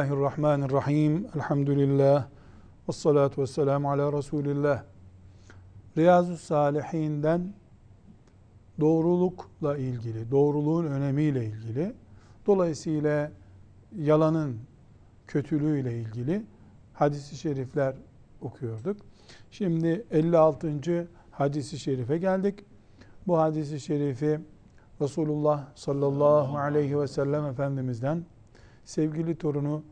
Bismillahirrahmanirrahim. Elhamdülillah. Ve salatu ve selamu ala Resulillah. Riyazu Salihinden doğrulukla ilgili, doğruluğun önemiyle ilgili, dolayısıyla yalanın kötülüğüyle ilgili hadisi şerifler okuyorduk. Şimdi 56. hadisi şerife geldik. Bu hadisi şerifi Resulullah sallallahu aleyhi ve sellem Efendimiz'den sevgili torunu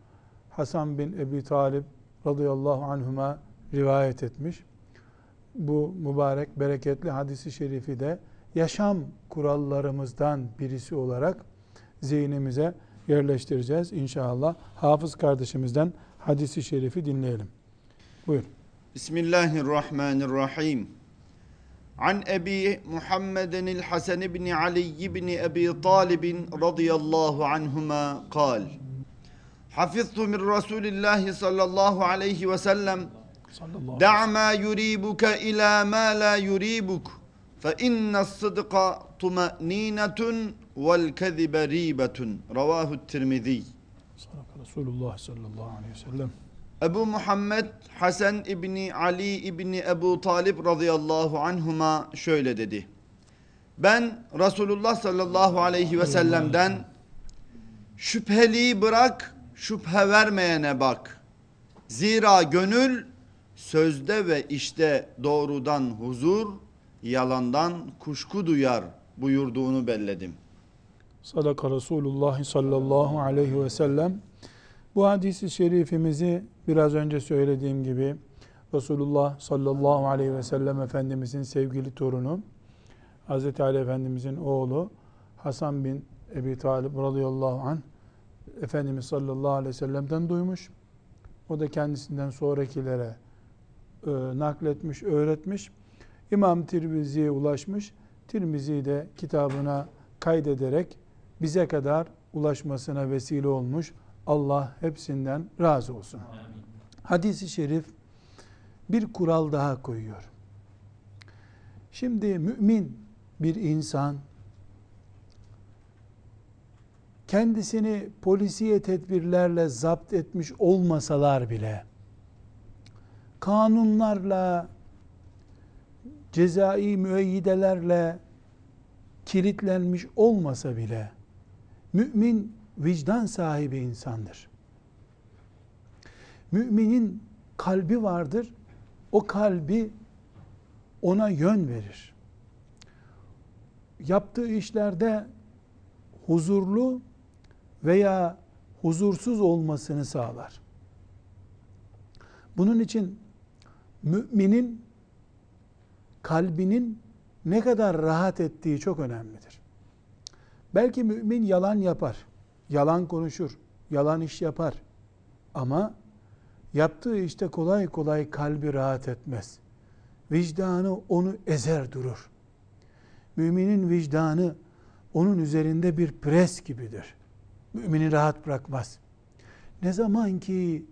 Hasan bin Ebi Talib radıyallahu anhuma rivayet etmiş. Bu mübarek, bereketli hadisi şerifi de yaşam kurallarımızdan birisi olarak zihnimize yerleştireceğiz inşallah. Hafız kardeşimizden hadisi şerifi dinleyelim. Buyur. Bismillahirrahmanirrahim. An Ebi Muhammedin el-Hasan ibn Ali ibn Ebi Talib radıyallahu anhuma kal. Hafiztu min Resulillah sallallahu aleyhi ve sellem Sallallahu دع ما يريبك إلى ما لا يريبك فإن الصدق طمأنينة والكذب ريبة رواه الترمذي Sadaka Resulullah sallallahu aleyhi ve sellem. Ebu Muhammed Hasan İbni Ali İbni Ebu Talib radıyallahu anhuma şöyle dedi. Ben Resulullah sallallahu aleyhi ve sellem'den şüpheliyi bırak şüphe vermeyene bak. Zira gönül sözde ve işte doğrudan huzur, yalandan kuşku duyar buyurduğunu belledim. Sadaka Resulullah sallallahu aleyhi ve sellem. Bu hadisi şerifimizi biraz önce söylediğim gibi Resulullah sallallahu aleyhi ve sellem Efendimizin sevgili torunu Hz. Ali Efendimizin oğlu Hasan bin Ebi Talib radıyallahu anh Efendimiz sallallahu aleyhi ve sellem'den duymuş. O da kendisinden sonrakilere e, nakletmiş, öğretmiş. İmam Tirmizi'ye ulaşmış. Tirmizi de kitabına kaydederek bize kadar ulaşmasına vesile olmuş. Allah hepsinden razı olsun. Hadis-i şerif bir kural daha koyuyor. Şimdi mümin bir insan kendisini polisiye tedbirlerle zapt etmiş olmasalar bile kanunlarla cezai müeyyidelerle kilitlenmiş olmasa bile mümin vicdan sahibi insandır. Müminin kalbi vardır. O kalbi ona yön verir. Yaptığı işlerde huzurlu veya huzursuz olmasını sağlar. Bunun için müminin kalbinin ne kadar rahat ettiği çok önemlidir. Belki mümin yalan yapar, yalan konuşur, yalan iş yapar. Ama yaptığı işte kolay kolay kalbi rahat etmez. Vicdanı onu ezer durur. Müminin vicdanı onun üzerinde bir pres gibidir. Mümini rahat bırakmaz. Ne zaman ki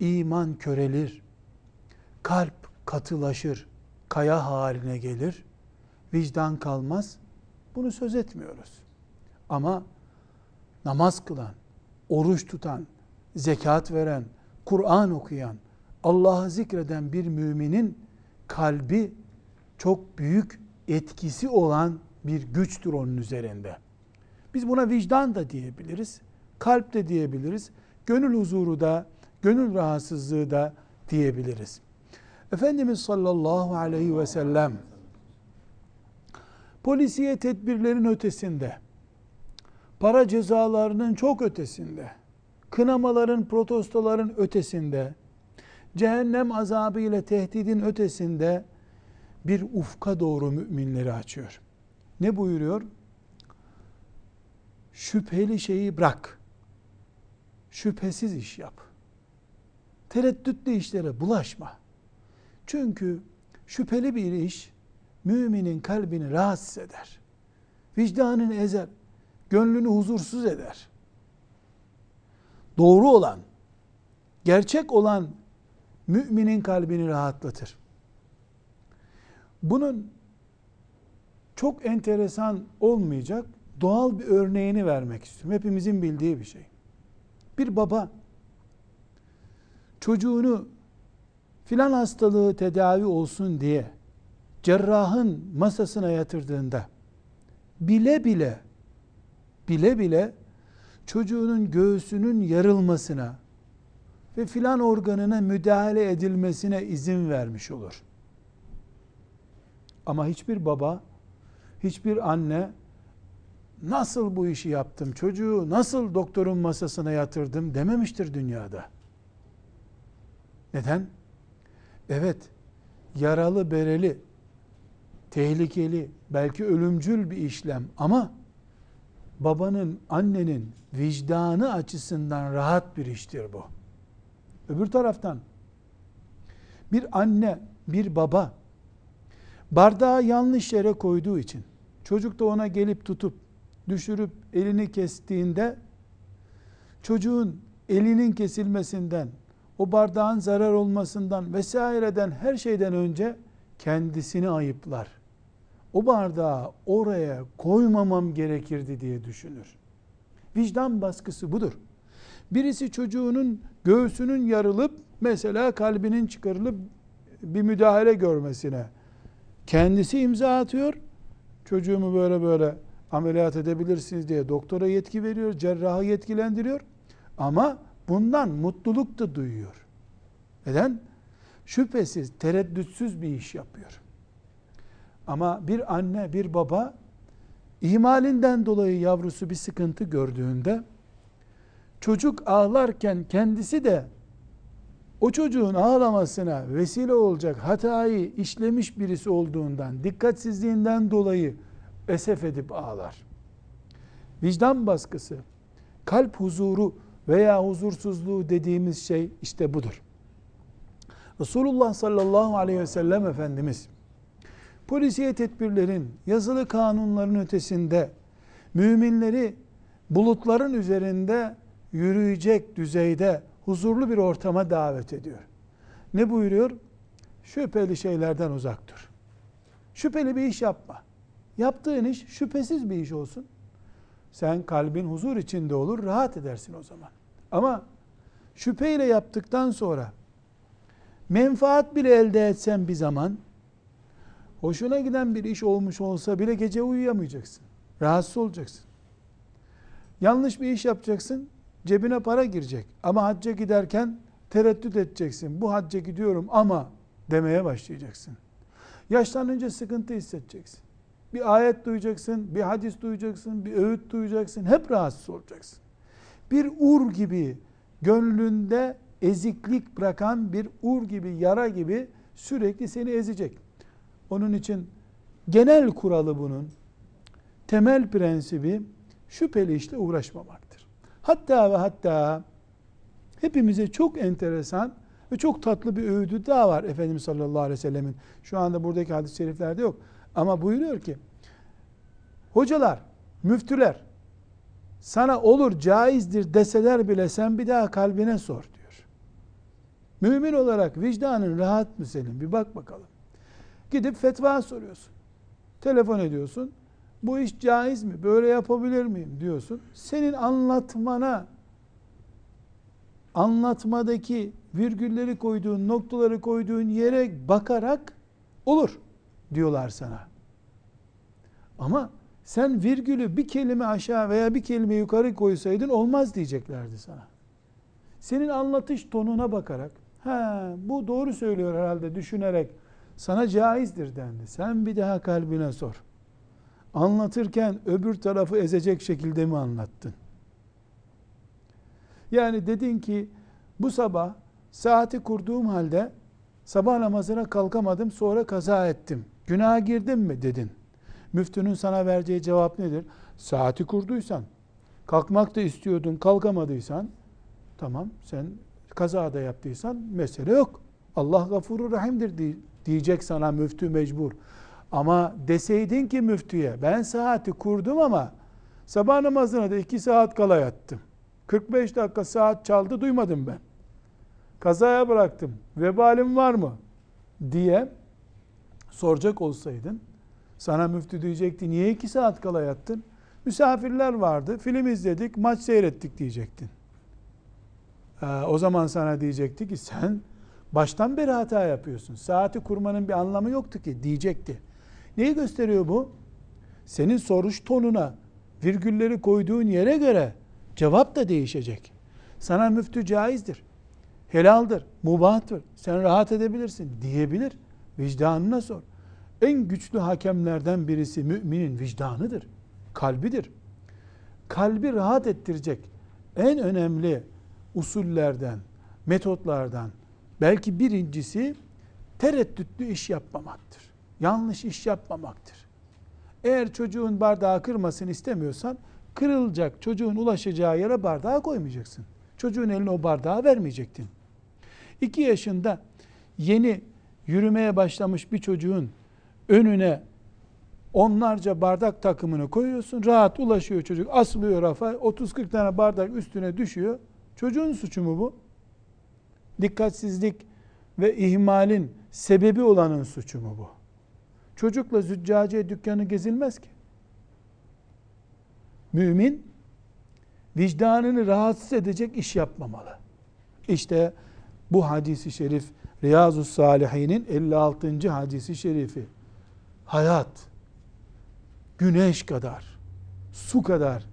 iman körelir, kalp katılaşır, kaya haline gelir, vicdan kalmaz. Bunu söz etmiyoruz. Ama namaz kılan, oruç tutan, zekat veren, Kur'an okuyan, Allah'ı zikreden bir müminin kalbi çok büyük etkisi olan bir güçtür onun üzerinde. Biz buna vicdan da diyebiliriz, kalp de diyebiliriz, gönül huzuru da, gönül rahatsızlığı da diyebiliriz. Efendimiz sallallahu aleyhi ve sellem polisiye tedbirlerin ötesinde, para cezalarının çok ötesinde, kınamaların, protestoların ötesinde, cehennem azabı ile tehdidin ötesinde bir ufka doğru müminleri açıyor. Ne buyuruyor? Şüpheli şeyi bırak. Şüphesiz iş yap. Tereddütlü işlere bulaşma. Çünkü şüpheli bir iş müminin kalbini rahatsız eder. Vicdanını ezer. Gönlünü huzursuz eder. Doğru olan, gerçek olan müminin kalbini rahatlatır. Bunun çok enteresan olmayacak doğal bir örneğini vermek istiyorum. Hepimizin bildiği bir şey. Bir baba çocuğunu filan hastalığı tedavi olsun diye cerrahın masasına yatırdığında bile bile bile bile çocuğunun göğsünün yarılmasına ve filan organına müdahale edilmesine izin vermiş olur. Ama hiçbir baba, hiçbir anne nasıl bu işi yaptım, çocuğu nasıl doktorun masasına yatırdım dememiştir dünyada. Neden? Evet, yaralı bereli, tehlikeli, belki ölümcül bir işlem ama babanın, annenin vicdanı açısından rahat bir iştir bu. Öbür taraftan bir anne, bir baba bardağı yanlış yere koyduğu için çocuk da ona gelip tutup düşürüp elini kestiğinde çocuğun elinin kesilmesinden, o bardağın zarar olmasından vesaireden her şeyden önce kendisini ayıplar. O bardağı oraya koymamam gerekirdi diye düşünür. Vicdan baskısı budur. Birisi çocuğunun göğsünün yarılıp mesela kalbinin çıkarılıp bir müdahale görmesine kendisi imza atıyor. Çocuğumu böyle böyle ameliyat edebilirsiniz diye doktora yetki veriyor, cerrahı yetkilendiriyor. Ama bundan mutluluk da duyuyor. Neden? Şüphesiz, tereddütsüz bir iş yapıyor. Ama bir anne, bir baba ihmalinden dolayı yavrusu bir sıkıntı gördüğünde çocuk ağlarken kendisi de o çocuğun ağlamasına vesile olacak hatayı işlemiş birisi olduğundan, dikkatsizliğinden dolayı esef edip ağlar. Vicdan baskısı, kalp huzuru veya huzursuzluğu dediğimiz şey işte budur. Resulullah sallallahu aleyhi ve sellem Efendimiz polisiye tedbirlerin, yazılı kanunların ötesinde müminleri bulutların üzerinde yürüyecek düzeyde huzurlu bir ortama davet ediyor. Ne buyuruyor? Şüpheli şeylerden uzak dur. Şüpheli bir iş yapma. Yaptığın iş şüphesiz bir iş olsun. Sen kalbin huzur içinde olur, rahat edersin o zaman. Ama şüpheyle yaptıktan sonra menfaat bile elde etsen bir zaman hoşuna giden bir iş olmuş olsa bile gece uyuyamayacaksın. Rahatsız olacaksın. Yanlış bir iş yapacaksın, cebine para girecek. Ama hacca giderken tereddüt edeceksin. Bu hacca gidiyorum ama demeye başlayacaksın. Yaşlanınca sıkıntı hissedeceksin. Bir ayet duyacaksın, bir hadis duyacaksın, bir öğüt duyacaksın. Hep rahatsız olacaksın. Bir ur gibi gönlünde eziklik bırakan bir ur gibi, yara gibi sürekli seni ezecek. Onun için genel kuralı bunun, temel prensibi şüpheli işle uğraşmamaktır. Hatta ve hatta hepimize çok enteresan ve çok tatlı bir öğüdü daha var Efendimiz sallallahu aleyhi ve sellemin. Şu anda buradaki hadis-i şeriflerde yok. Ama buyuruyor ki, hocalar, müftüler, sana olur caizdir deseler bile sen bir daha kalbine sor diyor. Mümin olarak vicdanın rahat mı senin? Bir bak bakalım. Gidip fetva soruyorsun. Telefon ediyorsun. Bu iş caiz mi? Böyle yapabilir miyim? diyorsun. Senin anlatmana anlatmadaki virgülleri koyduğun, noktaları koyduğun yere bakarak olur diyorlar sana. Ama sen virgülü bir kelime aşağı veya bir kelime yukarı koysaydın olmaz diyeceklerdi sana. Senin anlatış tonuna bakarak, ha bu doğru söylüyor herhalde düşünerek sana caizdir dendi. Sen bir daha kalbine sor. Anlatırken öbür tarafı ezecek şekilde mi anlattın? Yani dedin ki bu sabah saati kurduğum halde sabah namazına kalkamadım sonra kaza ettim. Günaha girdim mi dedin. Müftünün sana vereceği cevap nedir? Saati kurduysan, kalkmak da istiyordun, kalkamadıysan, tamam sen kaza da yaptıysan mesele yok. Allah gafurur rahimdir diyecek sana müftü mecbur. Ama deseydin ki müftüye ben saati kurdum ama sabah namazına da iki saat kala yattım. 45 dakika saat çaldı duymadım ben. Kazaya bıraktım. Vebalim var mı? diye soracak olsaydın sana müftü diyecekti. Niye iki saat kala yattın? Misafirler vardı. Film izledik, maç seyrettik diyecektin. Ee, o zaman sana diyecekti ki sen baştan beri hata yapıyorsun. Saati kurmanın bir anlamı yoktu ki diyecekti. Neyi gösteriyor bu? Senin soruş tonuna, virgülleri koyduğun yere göre cevap da değişecek. Sana müftü caizdir, helaldir, mubahtır, sen rahat edebilirsin diyebilir. Vicdanına sor. En güçlü hakemlerden birisi müminin vicdanıdır, kalbidir. Kalbi rahat ettirecek en önemli usullerden, metotlardan belki birincisi tereddütlü iş yapmamaktır. Yanlış iş yapmamaktır. Eğer çocuğun bardağı kırmasın istemiyorsan kırılacak çocuğun ulaşacağı yere bardağı koymayacaksın. Çocuğun eline o bardağı vermeyecektin. İki yaşında yeni yürümeye başlamış bir çocuğun önüne onlarca bardak takımını koyuyorsun. Rahat ulaşıyor çocuk. Asılıyor rafa. 30-40 tane bardak üstüne düşüyor. Çocuğun suçu mu bu? Dikkatsizlik ve ihmalin sebebi olanın suçu mu bu? Çocukla züccaciye dükkanı gezilmez ki. Mümin vicdanını rahatsız edecek iş yapmamalı. İşte bu hadisi şerif Riyazu Salihin'in 56. hadisi şerifi. Hayat güneş kadar, su kadar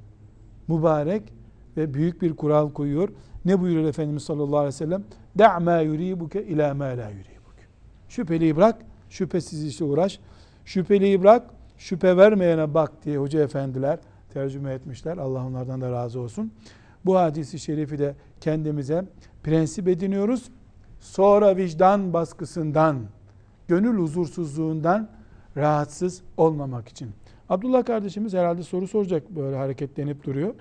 mübarek ve büyük bir kural koyuyor. Ne buyuruyor Efendimiz sallallahu aleyhi ve sellem? Da' ma yuribuke ila ma la yuribuke. Şüpheliyi bırak, şüphesiz işe uğraş. Şüpheliyi bırak, şüphe vermeyene bak diye hoca efendiler tercüme etmişler. Allah onlardan da razı olsun. Bu hadisi şerifi de kendimize prensip ediniyoruz. Sonra vicdan baskısından, gönül huzursuzluğundan rahatsız olmamak için. Abdullah kardeşimiz herhalde soru soracak böyle hareketlenip duruyor.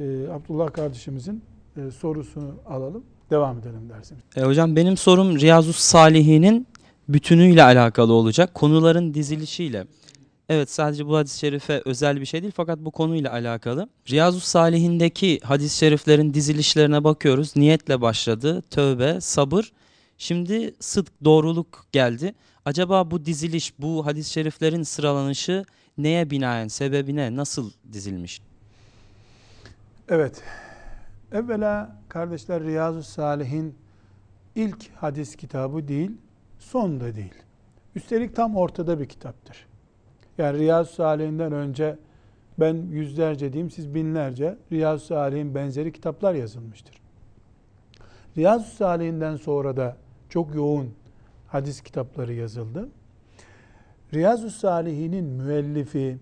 Ee, Abdullah kardeşimizin e, sorusunu alalım. Devam edelim dersimiz. E, hocam benim sorum Riyazu Salihin'in bütünüyle alakalı olacak. Konuların dizilişiyle. Evet sadece bu hadis-i şerife özel bir şey değil fakat bu konuyla alakalı. Riyazu Salihin'deki hadis-i şeriflerin dizilişlerine bakıyoruz. Niyetle başladı. Tövbe, sabır. Şimdi sıdk, doğruluk geldi. Acaba bu diziliş, bu hadis-i şeriflerin sıralanışı neye binaen, sebebine nasıl dizilmiş? Evet. Evvela kardeşler Riyazu Salihin ilk hadis kitabı değil, son da değil. Üstelik tam ortada bir kitaptır. Yani Riyazu Salih'inden önce ben yüzlerce diyeyim siz binlerce Riyazu Salih'in benzeri kitaplar yazılmıştır. Riyazu Salih'inden sonra da çok yoğun hadis kitapları yazıldı. Riyazu Salihin'in müellifi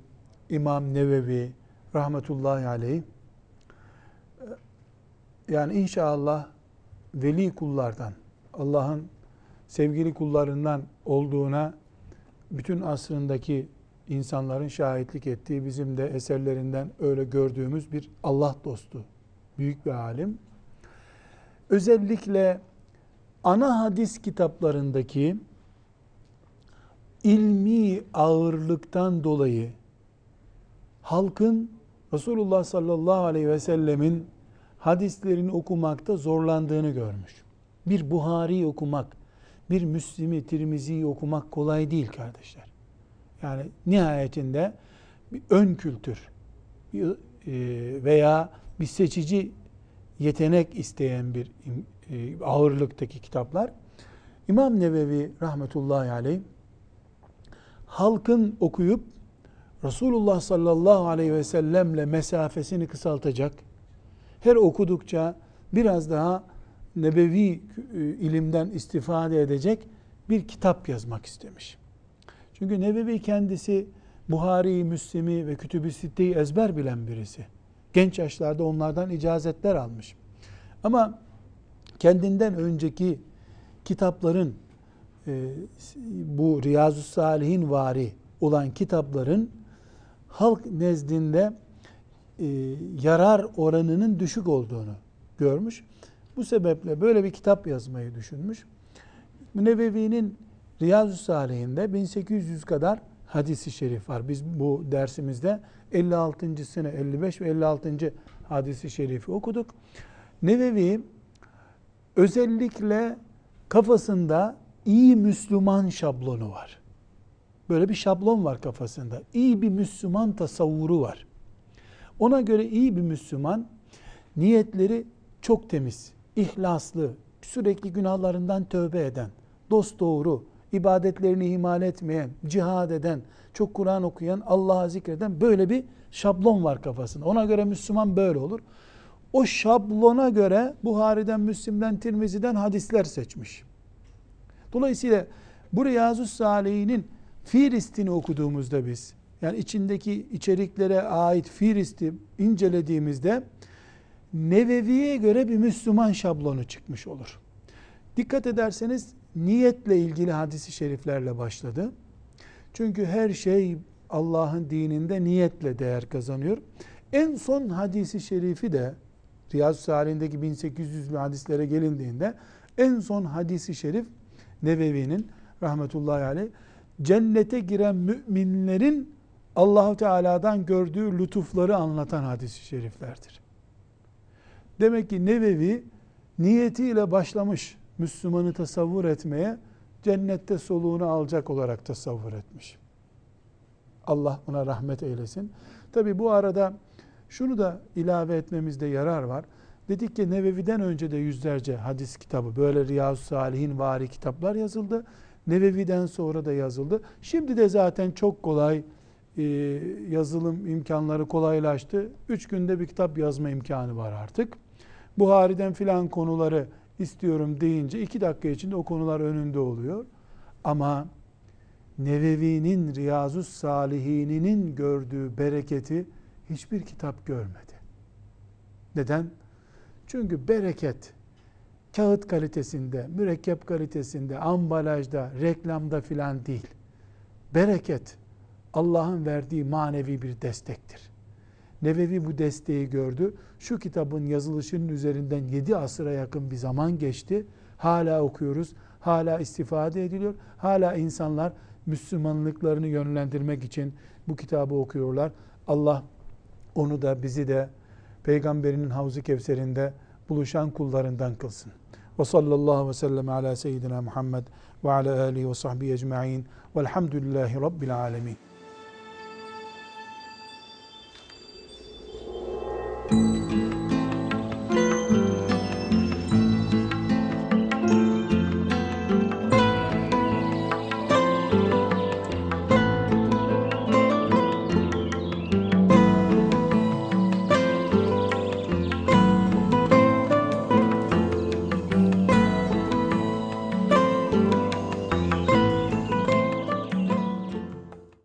İmam Nevevi rahmetullahi aleyh yani inşallah veli kullardan Allah'ın sevgili kullarından olduğuna bütün asrındaki insanların şahitlik ettiği bizim de eserlerinden öyle gördüğümüz bir Allah dostu, büyük bir alim. Özellikle ana hadis kitaplarındaki ilmi ağırlıktan dolayı halkın Resulullah sallallahu aleyhi ve sellemin hadislerini okumakta zorlandığını görmüş. Bir Buhari okumak, bir Müslim'i, Tirmizi'yi okumak kolay değil kardeşler. Yani nihayetinde bir ön kültür e, veya bir seçici yetenek isteyen bir e, ağırlıktaki kitaplar. İmam Nevevi rahmetullahi aleyh halkın okuyup Resulullah sallallahu aleyhi ve sellemle mesafesini kısaltacak, her okudukça biraz daha nebevi e, ilimden istifade edecek bir kitap yazmak istemiş. Çünkü Nebevi kendisi Buhari, Müslim'i ve Kütüb-i Sitte'yi ezber bilen birisi. Genç yaşlarda onlardan icazetler almış. Ama kendinden önceki kitapların e, bu Riyazu Salihin vari olan kitapların halk nezdinde e, yarar oranının düşük olduğunu görmüş. Bu sebeple böyle bir kitap yazmayı düşünmüş. Nebevi'nin Riyazu Salihinde 1800 kadar hadisi şerif var. Biz bu dersimizde 56. sene 55 ve 56. hadisi şerifi okuduk. Nevevi özellikle kafasında iyi Müslüman şablonu var. Böyle bir şablon var kafasında. İyi bir Müslüman tasavvuru var. Ona göre iyi bir Müslüman niyetleri çok temiz, ihlaslı, sürekli günahlarından tövbe eden, dost doğru, ibadetlerini ihmal etmeyen, cihad eden, çok Kur'an okuyan, Allah'a zikreden böyle bir şablon var kafasında. Ona göre Müslüman böyle olur. O şablona göre Buhari'den, Müslim'den, Tirmizi'den hadisler seçmiş. Dolayısıyla bu Riyazu Salihinin Firistini okuduğumuzda biz, yani içindeki içeriklere ait Firist'i incelediğimizde Nevevi'ye göre bir Müslüman şablonu çıkmış olur. Dikkat ederseniz niyetle ilgili hadisi şeriflerle başladı. Çünkü her şey Allah'ın dininde niyetle değer kazanıyor. En son hadisi şerifi de Riyazu Salih'indeki 1800'lü hadislere gelindiğinde en son hadisi şerif Nevevi'nin rahmetullahi aleyh cennete giren müminlerin Allahu Teala'dan gördüğü lütufları anlatan hadis-i şeriflerdir. Demek ki Nevevi niyetiyle başlamış Müslümanı tasavvur etmeye cennette soluğunu alacak olarak tasavvur etmiş. Allah ona rahmet eylesin. Tabi bu arada şunu da ilave etmemizde yarar var. Dedik ki Nevevi'den önce de yüzlerce hadis kitabı, böyle Riyazu Salihin vari kitaplar yazıldı. Nevevi'den sonra da yazıldı. Şimdi de zaten çok kolay e, yazılım imkanları kolaylaştı. Üç günde bir kitap yazma imkanı var artık. Buhari'den filan konuları istiyorum deyince iki dakika içinde o konular önünde oluyor. Ama Nevevi'nin Riyazu Salihininin gördüğü bereketi hiçbir kitap görmedi. Neden? Çünkü bereket kağıt kalitesinde, mürekkep kalitesinde, ambalajda, reklamda filan değil. Bereket Allah'ın verdiği manevi bir destektir. Nevevi bu desteği gördü. Şu kitabın yazılışının üzerinden 7 asıra yakın bir zaman geçti. Hala okuyoruz, hala istifade ediliyor. Hala insanlar Müslümanlıklarını yönlendirmek için bu kitabı okuyorlar. Allah onu da bizi de peygamberinin Havzu Kevser'inde buluşan kullarından kılsın. Ve sallallahu ve sellem ala seyyidina Muhammed ve ala alihi ve sahbihi ecma'in velhamdülillahi rabbil alemin.